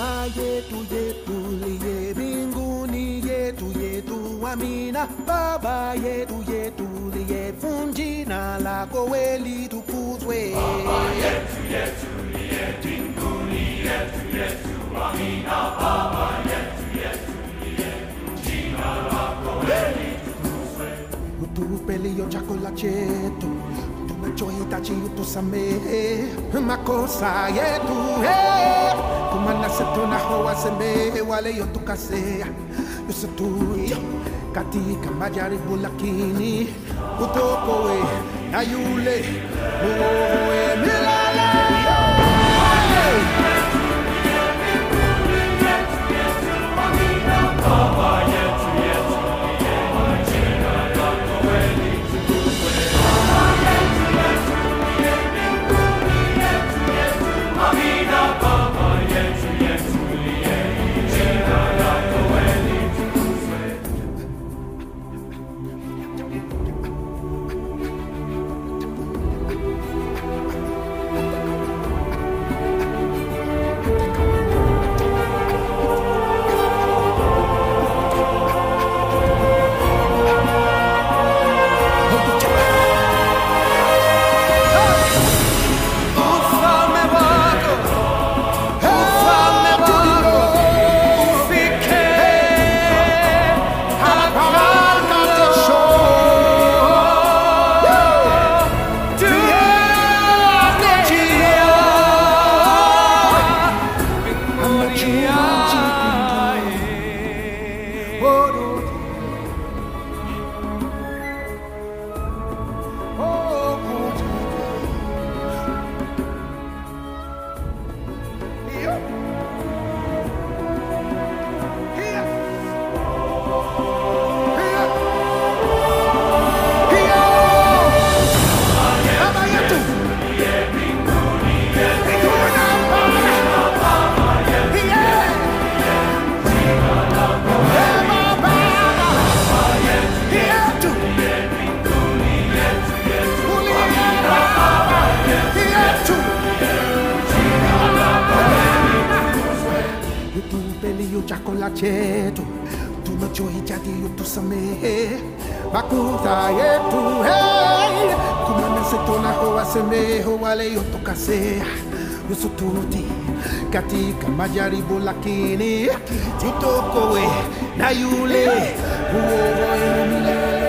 Baba yetu yetu liye mbinguni yetu yetu amina. Baba yetu yetu liye jina lako we litukuzwe. Baba yetu yetu liye mbinguni yetu yetu amina. Baba yetu yetu liye jina lako we litukuzwe. Utupe leo chakula chetu tunachohitaji utusamehe makosa yetu hey. Kumana setunaho wasamehe wale yotukasea yusutuyo katika majaribu lakini utokowe na yule muovu chakula chetu tunachohitaji utusamehe makosa yetu hey. kumana setunaho wasemehe wale yotukasea usututi katika majaribu lakini tutokowe na yule. Uovu milele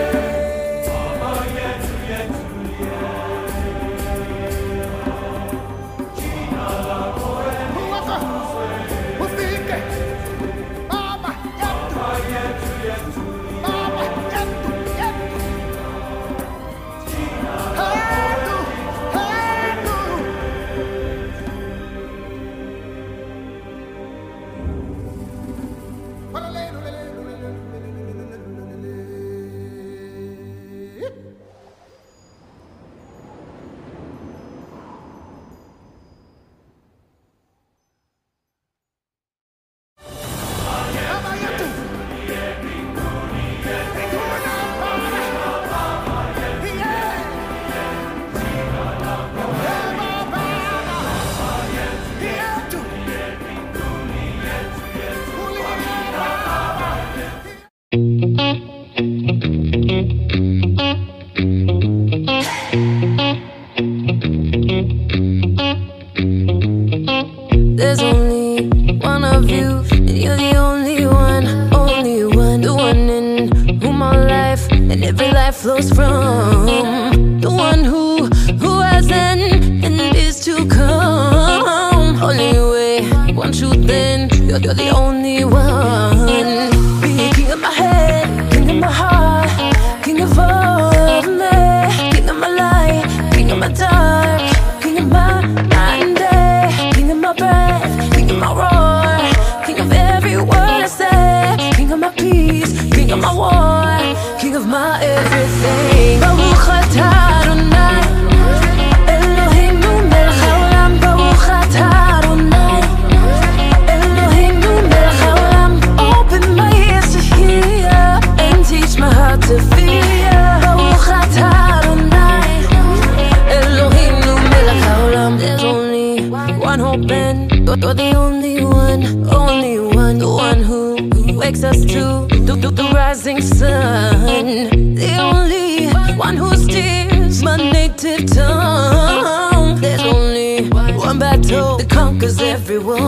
everyone.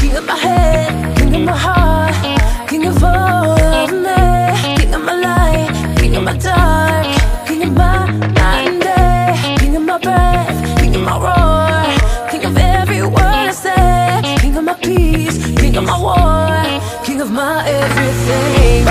King of my head, king of my heart, king of all of me, king of my light, king of my dark, king of my night and day, king of my breath, king of my roar, king of every word I say, king of my peace, king of my war, king of my everything.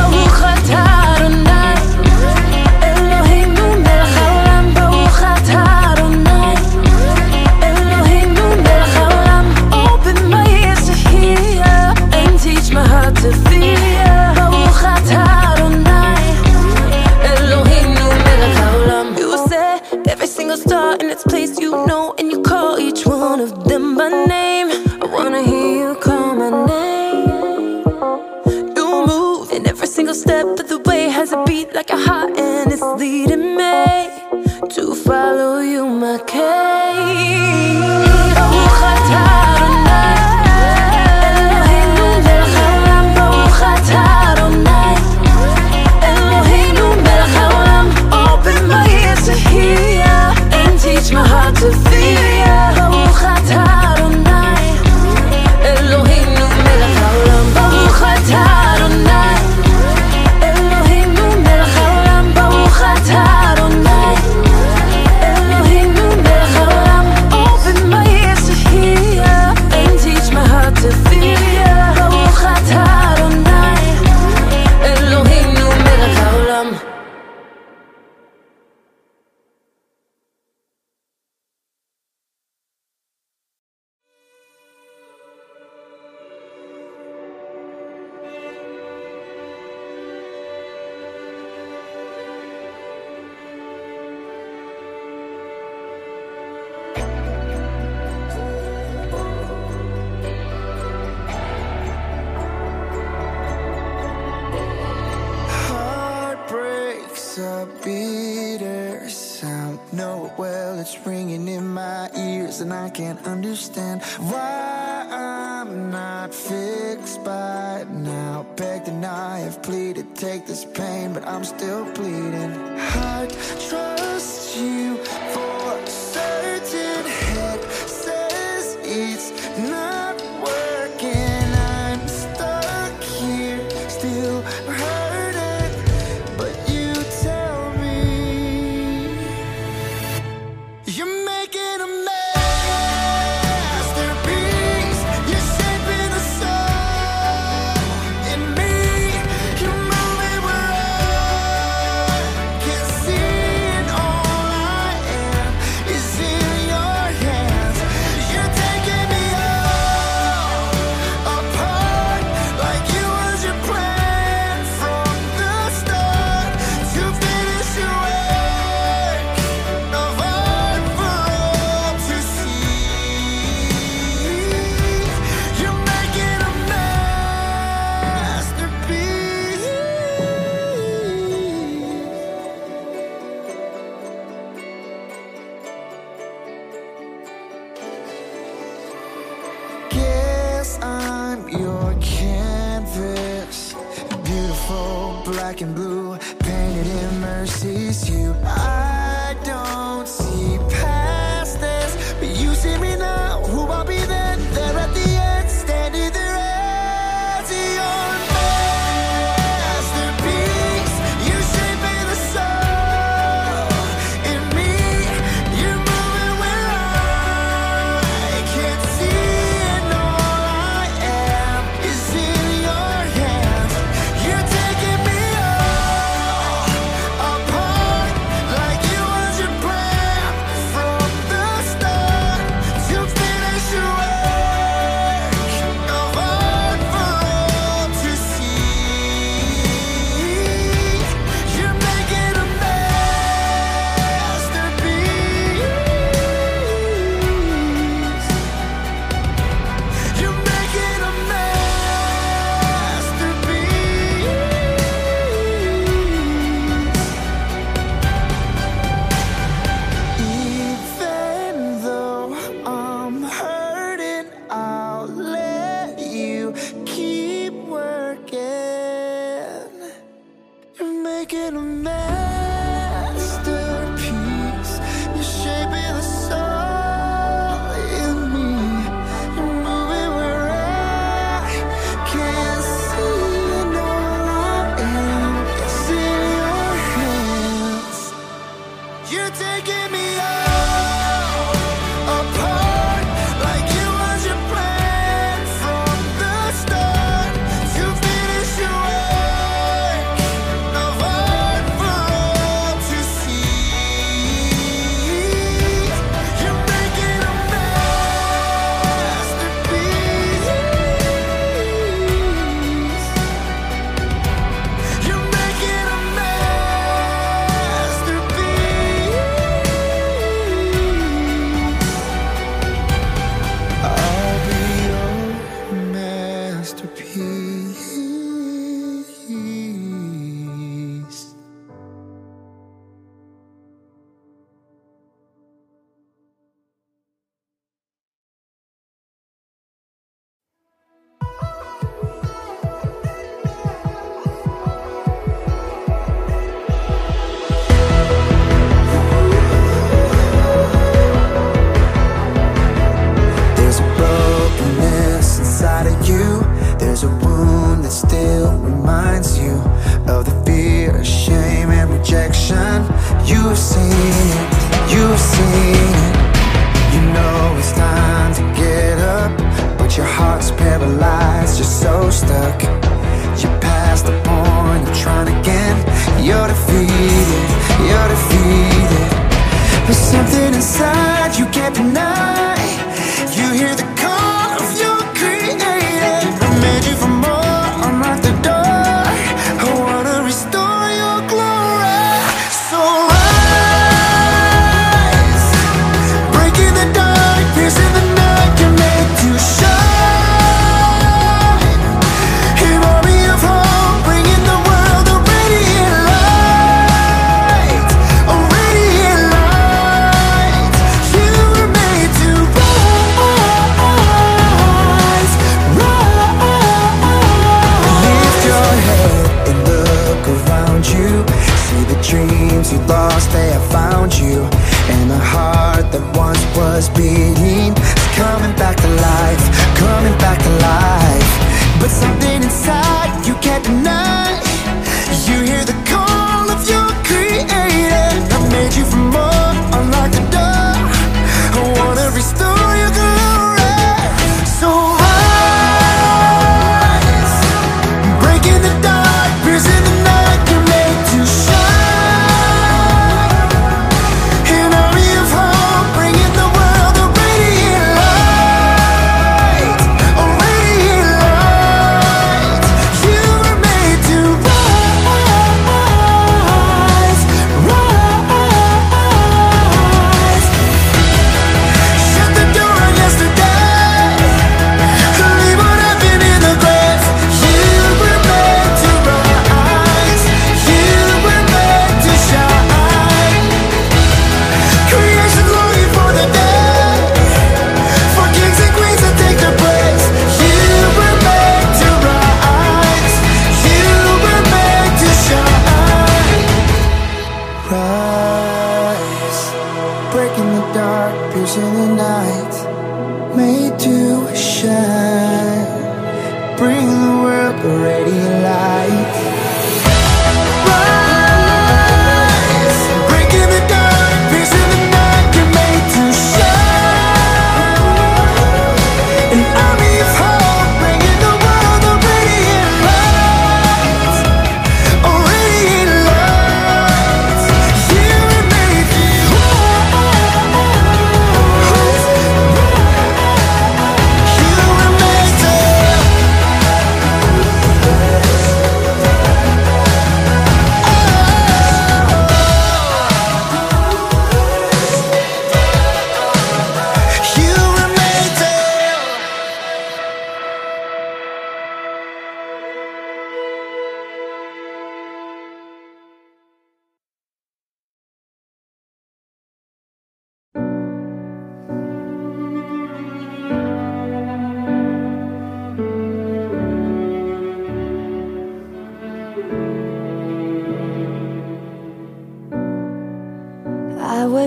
guess I'm your canvas. Beautiful black and blue Painted in mercies you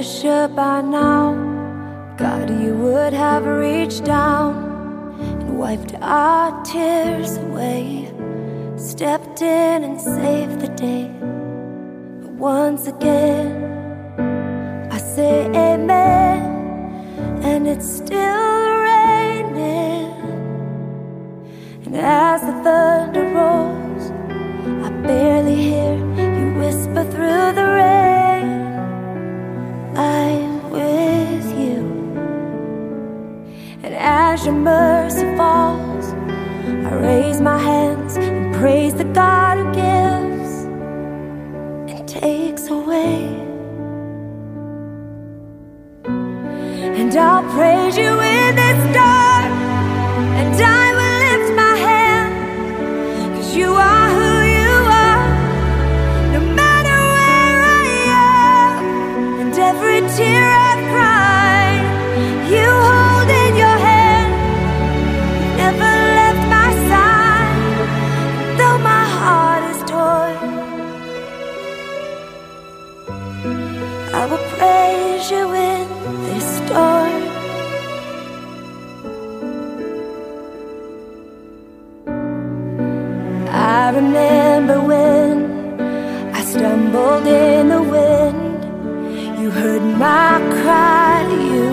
Sure by now God, you would have reached down and wiped our tears away, stepped in and saved the day. But once again, I say amen, and it's still. my head. I remember when I stumbled in the wind. You heard my cry, you,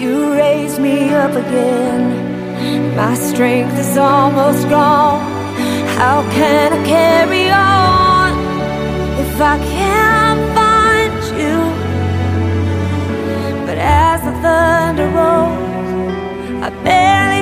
you raised me up again. My strength is almost gone. How can I carry on if I can't find you? But as the thunder rolls, I barely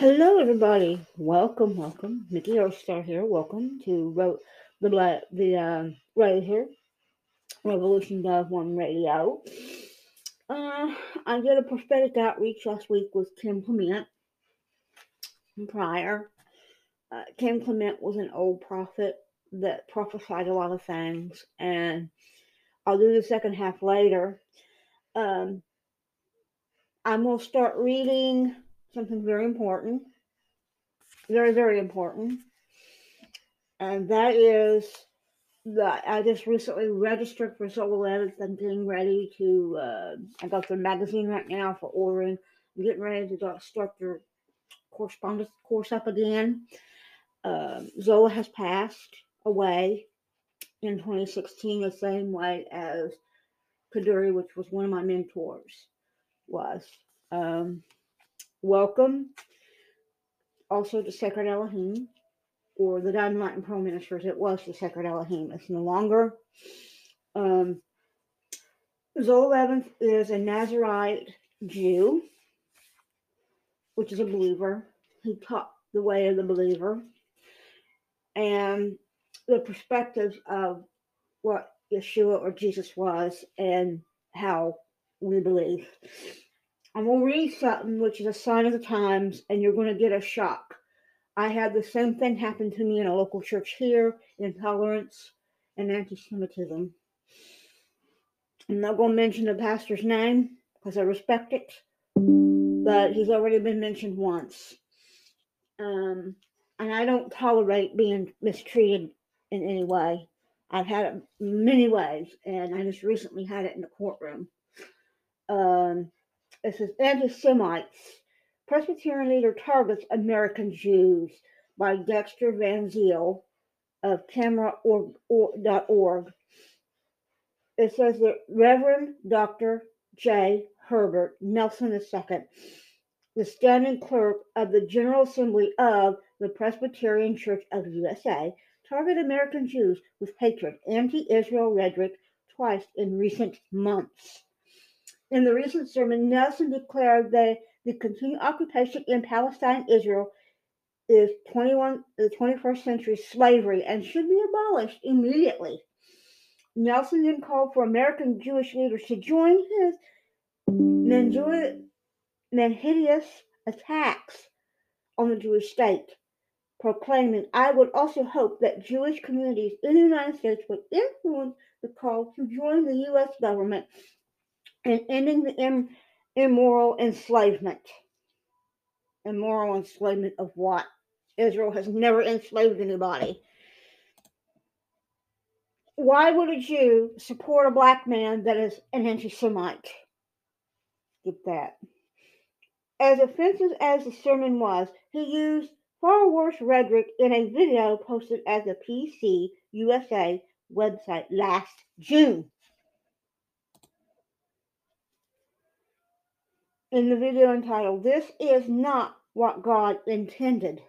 Hello, everybody. Welcome, welcome. Mickey Earthstar here. Welcome to Ro- the Bla- the um, Razor Revolution Dove One Radio. Uh, I did a prophetic outreach last week with Kim Clement. Prior, uh, Kim Clement was an old prophet that prophesied a lot of things, and I'll do the second half later. Um, I'm going to start reading something very important very, very important. And that is that I just recently registered for Soul Edits. I'm getting ready to, uh, I got the magazine right now for ordering. I'm getting ready to start the correspondence course up again. Um, Zola has passed away in 2016, the same way as Kaduri, which was one of my mentors, was. Um, welcome also to Sacred Elohim, or the Diamond Light and Pearl Ministers. It was the Sacred Elohim. It's no longer. Um, Zoe Evans is a Nazarite Jew, which is a believer. He taught the way of the believer. And the perspectives of what Yeshua or Jesus was and how we believe. I'm going to read something which is a sign of the times, and you're going to get a shock. I had the same thing happen to me in a local church here intolerance and anti Semitism. I'm not going to mention the pastor's name because I respect it, but he's already been mentioned once. Um, and I don't tolerate being mistreated in any way. I've had it many ways, and I just recently had it in the courtroom. Um, it says anti Semites. Presbyterian leader targets American Jews by Dexter Van Zile of camera.org. It says that Reverend Dr. J. Herbert Nelson II, the standing clerk of the General Assembly of the Presbyterian Church of the USA, targeted American Jews with hatred, anti Israel rhetoric twice in recent months. In the recent sermon, Nelson declared that the continued occupation in Palestine, Israel, is 21, the 21st century slavery and should be abolished immediately. Nelson then called for American Jewish leaders to join his hideous attacks on the Jewish state, proclaiming, I would also hope that Jewish communities in the United States would influence the call to join the U.S. government in ending the Im- immoral enslavement. Immoral enslavement of what? Israel has never enslaved anybody. Why would a Jew support a black man that is an anti Semite? Get that. As offensive as the sermon was, he used far worse rhetoric in a video posted at the PC USA website last June. In the video entitled, This is not what God intended.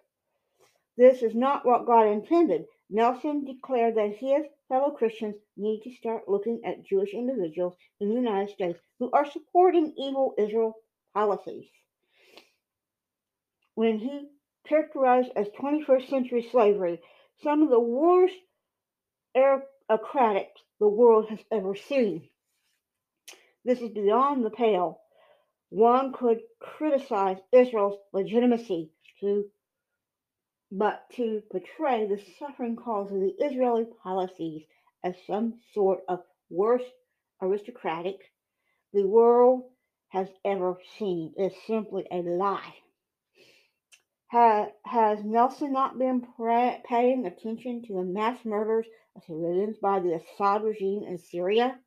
This is not what God intended. Nelson declared that his fellow Christians need to start looking at Jewish individuals in the United States who are supporting evil Israel policies. When he characterized as 21st century slavery some of the worst autocratics the world has ever seen. This is beyond the pale. One could criticize Israel's legitimacy to but to portray the suffering cause of the Israeli policies as some sort of worst aristocratic the world has ever seen is simply a lie. Ha, has Nelson not been paying attention to the mass murders of civilians by the Assad regime in Syria?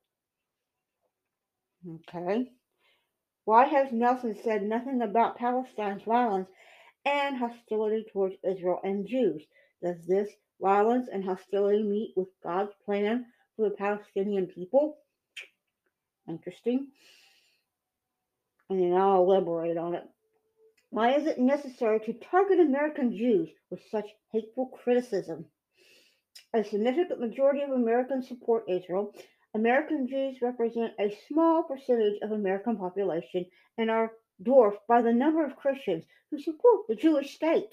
Okay. Why has Nelson said nothing about Palestine's violence and hostility towards Israel and Jews. Does this violence and hostility meet with God's plan for the Palestinian people? Interesting. And then I'll elaborate on it. Why is it necessary to target American Jews with such hateful criticism? A significant majority of Americans support Israel. American Jews represent a small percentage of American population and are dwarfed by the number of Christians who support the Jewish state.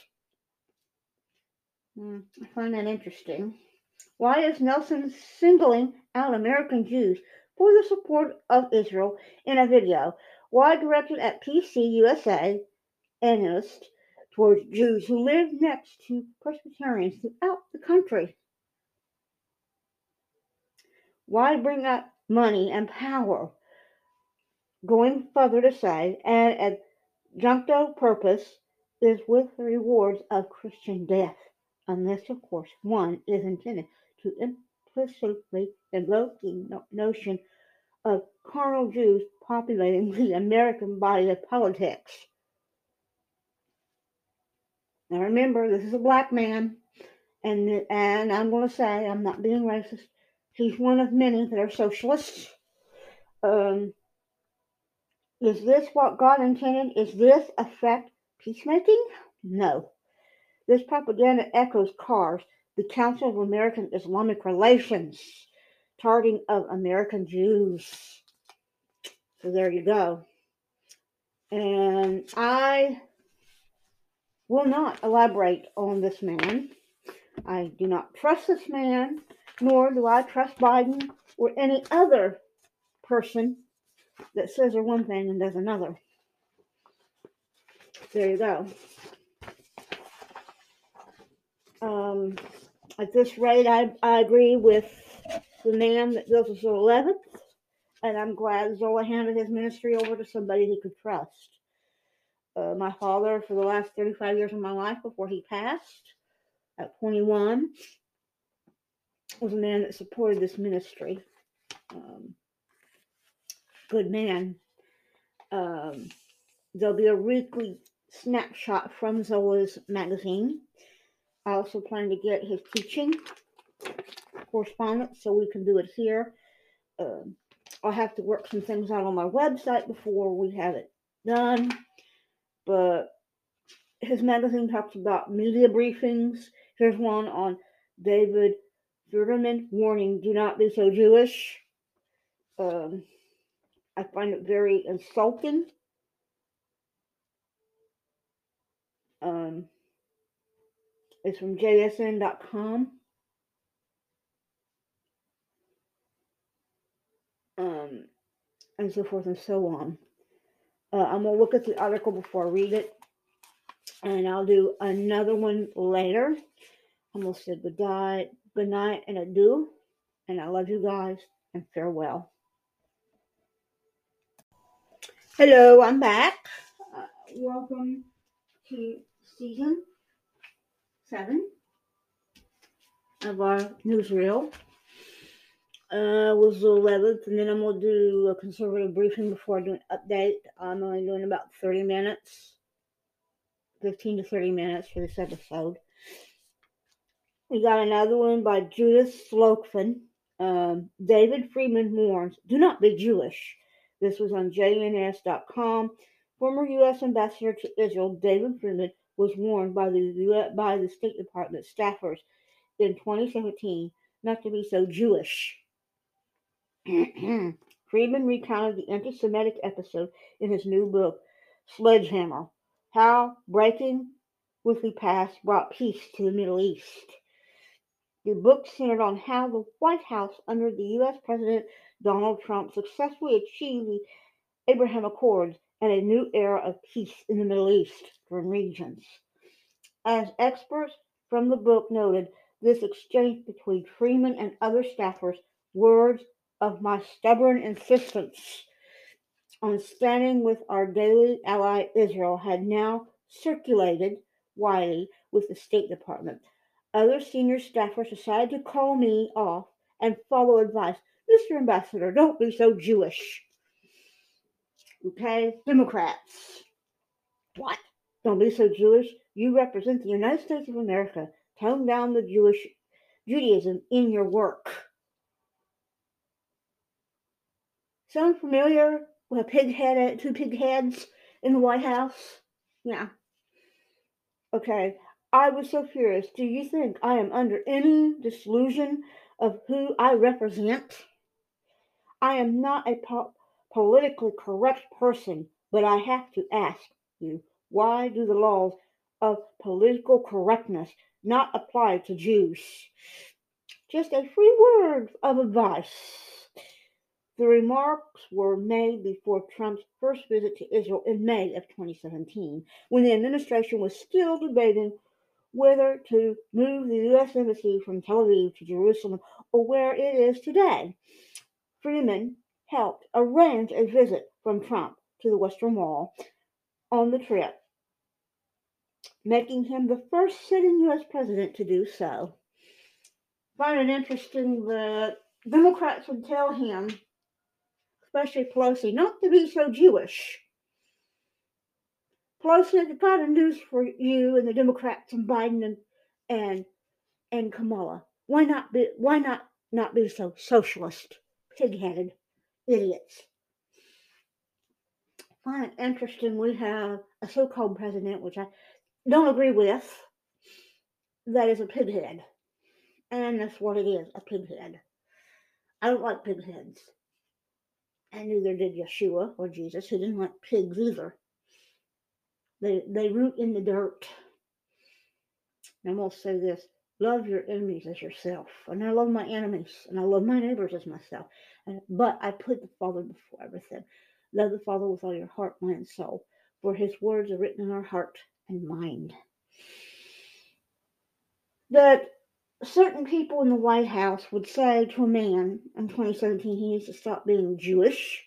Hmm, I find that interesting. Why is Nelson singling out American Jews for the support of Israel in a video? Why directed at PC USA analysts towards Jews who live next to Presbyterians throughout the country? Why bring up money and power going further to say, and adjuncto purpose is with the rewards of Christian death, unless, of course, one is intended to implicitly invoke the no- notion of carnal Jews populating the American body of politics. Now remember, this is a black man, and and I'm going to say I'm not being racist. He's one of many that are socialists. Um, is this what God intended? Is this affect peacemaking? No. This propaganda echoes CAIR's, the Council of American Islamic Relations, targeting of American Jews. So there you go. And I will not elaborate on this man. I do not trust this man, nor do I trust Biden or any other person that says one thing and does another. there you go. Um, at this rate, I, I agree with the man that built us the 11th, and I'm glad Zola handed his ministry over to somebody he could trust. Uh, my father, for the last 35 years of my life before he passed at 21, was a man that supported this ministry. Um, good man. Um, there'll be a weekly snapshot from Zola's magazine. I also plan to get his teaching correspondence so we can do it here. Um, I'll have to work some things out on my website before we have it done. But his magazine talks about media briefings. Here's one on David Friedman warning, do not be so Jewish. Um, I find it very insulting. Um, it's from jsn.com. Um, and so forth and so on. Uh, I'm going to look at the article before I read it. And I'll do another one later. I'm going to say good night, good night and adieu. And I love you guys and farewell. Hello, I'm back. Uh, welcome to season seven of our newsreel. Uh, was the 11th, and then I'm going to do a conservative briefing before I do an update. I'm only doing about 30 minutes, 15 to 30 minutes for this episode. We got another one by Judith Slocum. Um, David Friedman warns, do not be Jewish. This was on JNS.com. Former U.S. Ambassador to Israel, David Friedman, was warned by the by the State Department staffers in 2017 not to be so Jewish. Friedman recounted the anti Semitic episode in his new book, Sledgehammer How Breaking with the Past Brought Peace to the Middle East. The book centered on how the White House, under the U.S. President Donald Trump, successfully achieved the Abraham Accords and a new era of peace in the Middle East and regions. As experts from the book noted, this exchange between Friedman and other staffers, words of my stubborn insistence on standing with our daily ally Israel had now circulated widely with the State Department. Other senior staffers decided to call me off and follow advice. Mr. Ambassador, don't be so Jewish. Okay, Democrats. What? Don't be so Jewish. You represent the United States of America. Tone down the Jewish Judaism in your work. Sound familiar with a pig head, two pig heads in the White House? Yeah. Okay. I was so curious. Do you think I am under any disillusion of who I represent? I am not a po- politically correct person, but I have to ask you why do the laws of political correctness not apply to Jews? Just a free word of advice. The remarks were made before Trump's first visit to Israel in May of 2017, when the administration was still debating whether to move the U.S. Embassy from Tel Aviv to Jerusalem or where it is today. Friedman helped arrange a visit from Trump to the Western Wall on the trip, making him the first sitting U.S. president to do so. Find it interesting that Democrats would tell him especially Pelosi, not to be so Jewish. Pelosi, I got a news for you and the Democrats and Biden and and and Kamala. Why not be why not not be so socialist, pig-headed idiots? I find it interesting we have a so-called president, which I don't agree with, that is a pighead. And that's what it is, a pighead. I don't like pig heads and neither did Yeshua or Jesus, who didn't like pigs either. They they root in the dirt. And I'm going to say this love your enemies as yourself. And I love my enemies, and I love my neighbors as myself. And, but I put the Father before everything. Love the Father with all your heart, mind, and soul. for his words are written in our heart and mind. That certain people in the White House would say to a man in 2017 he needs to stop being Jewish.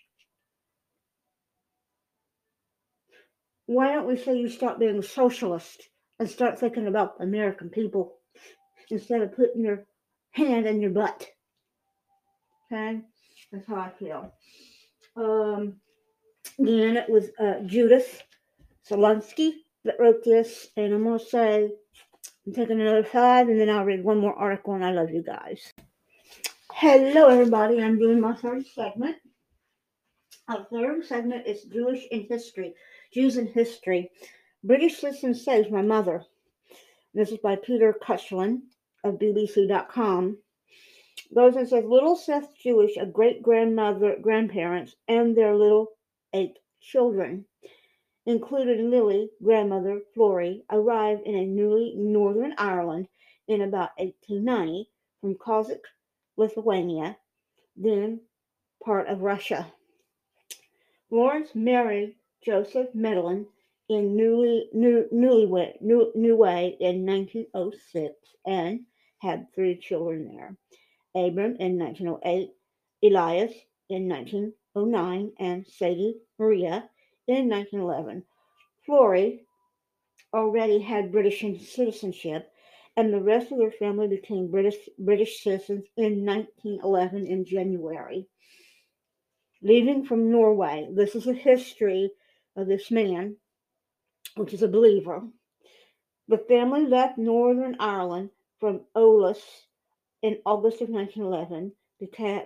Why don't we say you stop being a socialist and start thinking about American people instead of putting your hand in your butt? Okay, that's how I feel. Um, again, it was uh, Judith Zelensky that wrote this, and I'm gonna say I'm taking another five, and then I'll read one more article, and I love you guys. Hello, everybody. I'm doing my third segment. Our third segment is Jewish in History, Jews in History. British Citizen Saves My Mother. This is by Peter Cutchlin of BBC.com. Goes and says, Little Seth Jewish, a great grandmother, grandparents, and their little eight children included Lily, grandmother Florrie, arrived in a Newry Northern Ireland in about 1890 from Kosik, Lithuania, then part of Russia. Florence married Joseph Medlin in newly new newlywed new, new way in 1906 and had three children there. Abram in 1908, Elias in 1909, and Sadie Maria in 1911. Florrie already had British citizenship, and the rest of their family became British, British citizens in 1911 in January. Leaving from Norway, this is a history of this man, which is a believer. The family left Northern Ireland from Olis in August of 1911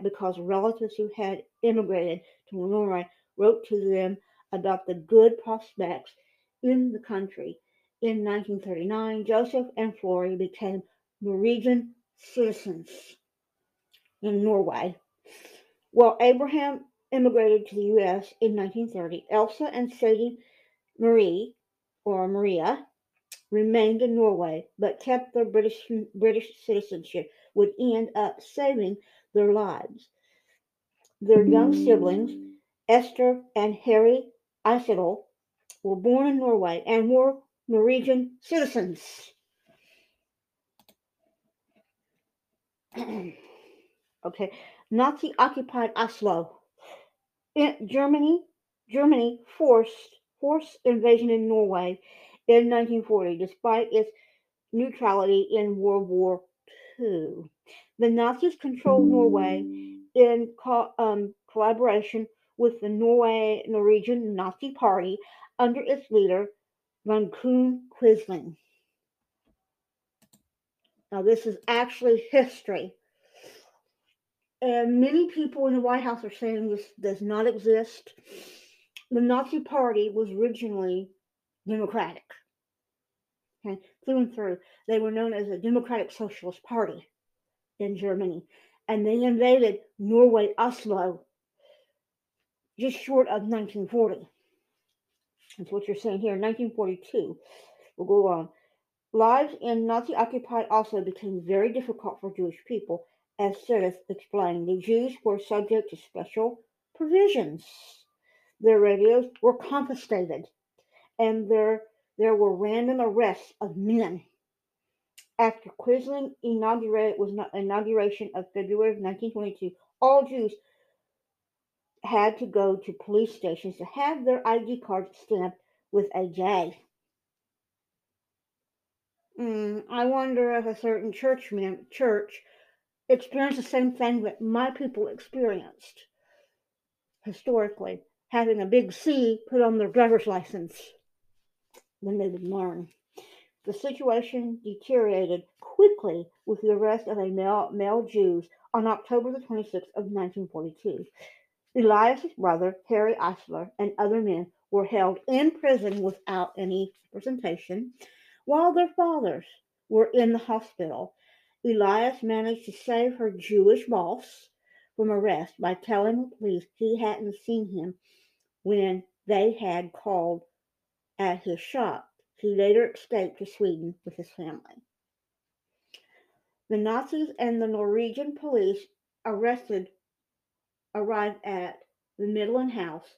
because relatives who had immigrated to Norway wrote to them about the good prospects in the country. In 1939, Joseph and Florrie became Norwegian citizens in Norway. While Abraham immigrated to the U.S. in 1930, Elsa and Sadie Marie, or Maria, remained in Norway but kept their British, British citizenship, would end up saving their lives. Their young siblings, Esther and Harry Isidol, were born in Norway and were Norwegian citizens. okay, Nazi occupied Oslo. In Germany, Germany forced forced invasion in Norway in 1940, despite its neutrality in World War II. The Nazis controlled Norway in co- um, collaboration with the Norway Norwegian Nazi Party under its leader Vidkun Quisling. Now, this is actually history. And many people in the White House are saying this does not exist. The Nazi Party was originally democratic. Okay, through and through. They were known as the Democratic Socialist Party in Germany. And they invaded Norway, Oslo, just short of 1940. That's what you're saying here. 1942. We'll go on. Lives in Nazi occupied Oslo became very difficult for Jewish people, as Sidis explained. The Jews were subject to special provisions. Their radios were confiscated, and there, there were random arrests of men. After Quisling inaugurated was inauguration of February of 1922, all Jews had to go to police stations to have their ID cards stamped with a J. Mm, I wonder if a certain church church experienced the same thing that my people experienced historically, having a big C put on their driver's license. Then they would learn. The situation deteriorated quickly with the arrest of a male, male Jews on October the 26th of 1942. Elias's brother, Harry Eisler, and other men were held in prison without any representation, while their fathers were in the hospital. Elias managed to save her Jewish boss from arrest by telling the police he hadn't seen him when they had called at his shop. He later escaped to Sweden with his family. The Nazis and the Norwegian police arrested arrived at the Midland House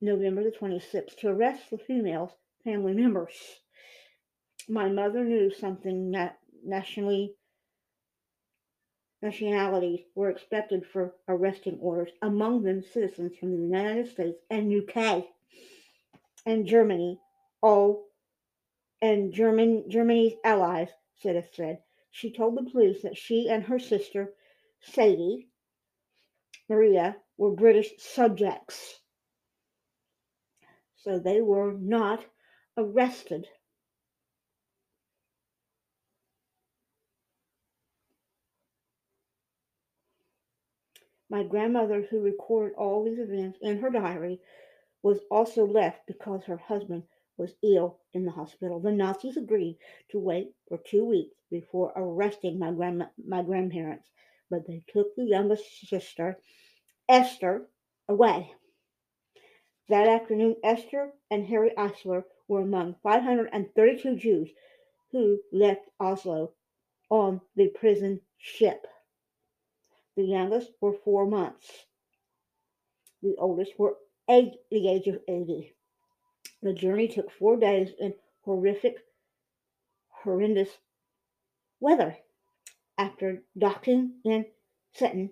November the 26th, to arrest the female's family members. My mother knew something that nationally nationalities were expected for arresting orders, among them citizens from the United States and UK and Germany, all and German Germany's allies, Sidis said. She told the police that she and her sister, Sadie Maria, were British subjects. So they were not arrested. My grandmother, who recorded all these events in her diary, was also left because her husband was ill in the hospital. The Nazis agreed to wait for two weeks before arresting my grandma, my grandparents, but they took the youngest sister, Esther, away. That afternoon, Esther and Harry Eisler were among 532 Jews who left Oslo on the prison ship. The youngest were four months. The oldest were eight, the age of 80. The journey took four days in horrific, horrendous weather. After docking in Stettin,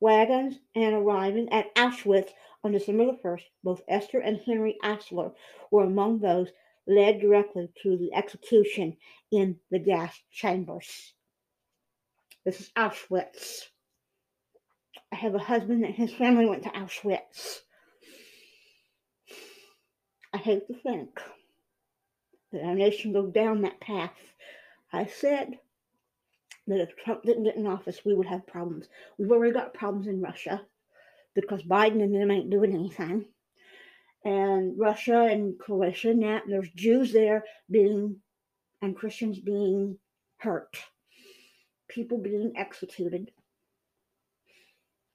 wagons, and arriving at Auschwitz on December the 1st, both Esther and Henry Eisler were among those led directly to the execution in the gas chambers. This is Auschwitz. I have a husband and his family went to Auschwitz. I hate to think that our nation go down that path. I said that if Trump didn't get in office, we would have problems. We've already got problems in Russia because Biden and them ain't doing anything. And Russia and Croatia, now there's Jews there being and Christians being hurt, people being executed.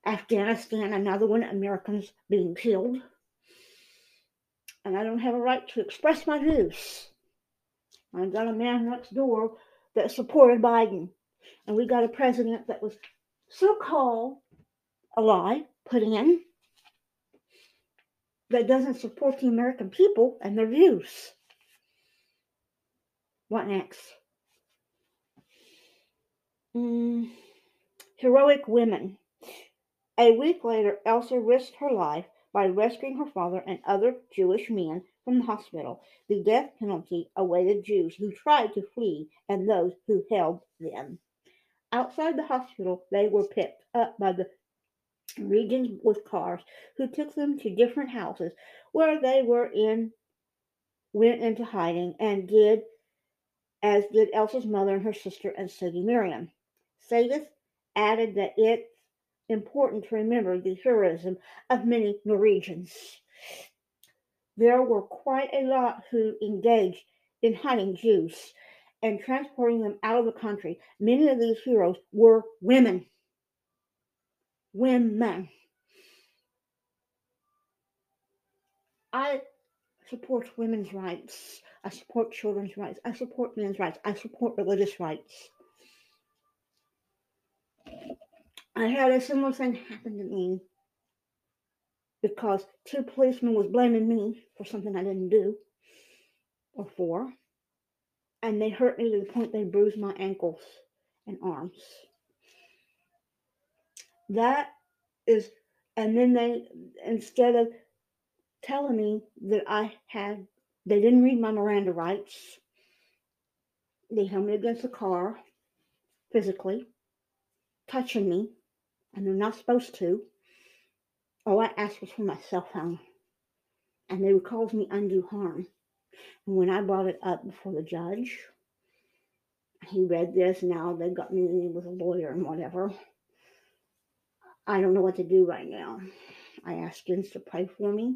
Afghanistan, another one, Americans being killed. And I don't have a right to express my views. I've got a man next door that supported Biden. And we got a president that was so called a lie put in that doesn't support the American people and their views. What next? Mm, heroic women. A week later, Elsa risked her life by rescuing her father and other Jewish men from the hospital. The death penalty awaited Jews who tried to flee and those who held them. Outside the hospital, they were picked up by the regions with cars who took them to different houses where they were in went into hiding and did as did Elsa's mother and her sister and Sadie Miriam. Sadis added that it's important to remember the heroism of many Norwegians. There were quite a lot who engaged in hiding Jews and transporting them out of the country. Many of these heroes were women. Women. I support women's rights. I support children's rights. I support men's rights. I support religious rights. I had a similar thing happen to me because two policemen was blaming me for something I didn't do or for, and they hurt me to the point they bruised my ankles and arms. That is, and then they instead of telling me that I had, they didn't read my Miranda rights. They held me against the car physically, touching me and they're not supposed to. All I asked was for my cell phone, and they would cause me undue harm. And when I brought it up before the judge, he read this. Now they've got me with a lawyer and whatever. I don't know what to do right now. I asked Jens to pray for me,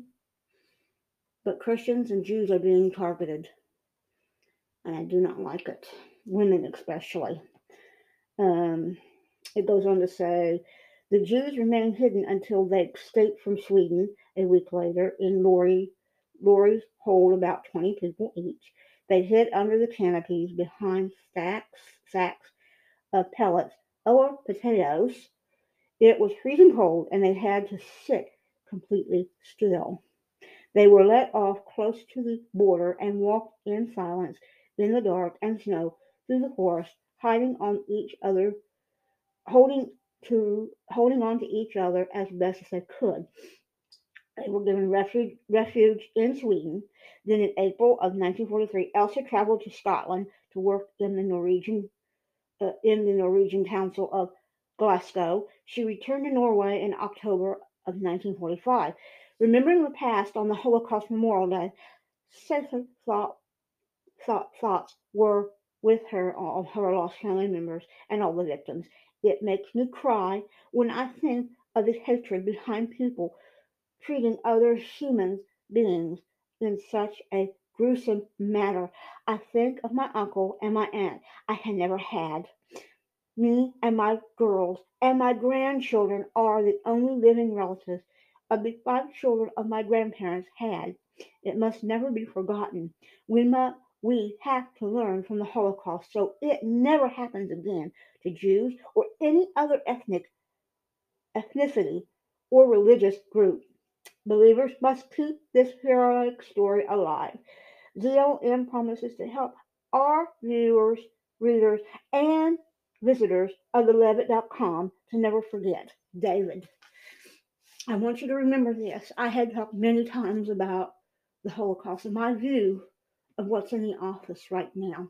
but Christians and Jews are being targeted, and I do not like it. Women especially. Um, it goes on to say the Jews remained hidden until they escaped from Sweden a week later in lorry, lorries hold about 20 people each. They hid under the canopies behind stacks, sacks of pellets or potatoes. It was freezing cold and they had to sit completely still. They were let off close to the border and walked in silence in the dark and snow through the forest, hiding on each other, holding to holding on to each other as best as they could. They were given refuge, refuge in Sweden. Then, in April of 1943, Elsa traveled to Scotland to work in the Norwegian uh, in the Norwegian Council of Glasgow. She returned to Norway in October of 1945. Remembering the past on the Holocaust Memorial Day, Cecil thought, thought thoughts were with her, all her lost family members, and all the victims. It makes me cry when I think of the hatred behind people treating other human beings in such a gruesome manner. I think of my uncle and my aunt I had never had. Me and my girls and my grandchildren are the only living relatives of the five children of my grandparents had. It must never be forgotten. We must we have to learn from the Holocaust so it never happens again to Jews or any other ethnic ethnicity or religious group. Believers must keep this heroic story alive. ZLM promises to help our viewers, readers, and visitors of the Levitt.com to never forget David. I want you to remember this. I had talked many times about the Holocaust and my view of what's in the office right now.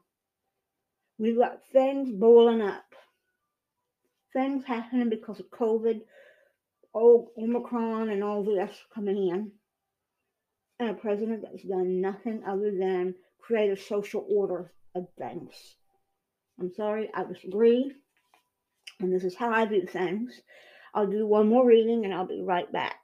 We've got things boiling up, things happening because of COVID, oh, Omicron, and all this coming in. And a president that's done nothing other than create a social order of things. I'm sorry, I disagree. And this is how I do things. I'll do one more reading and I'll be right back.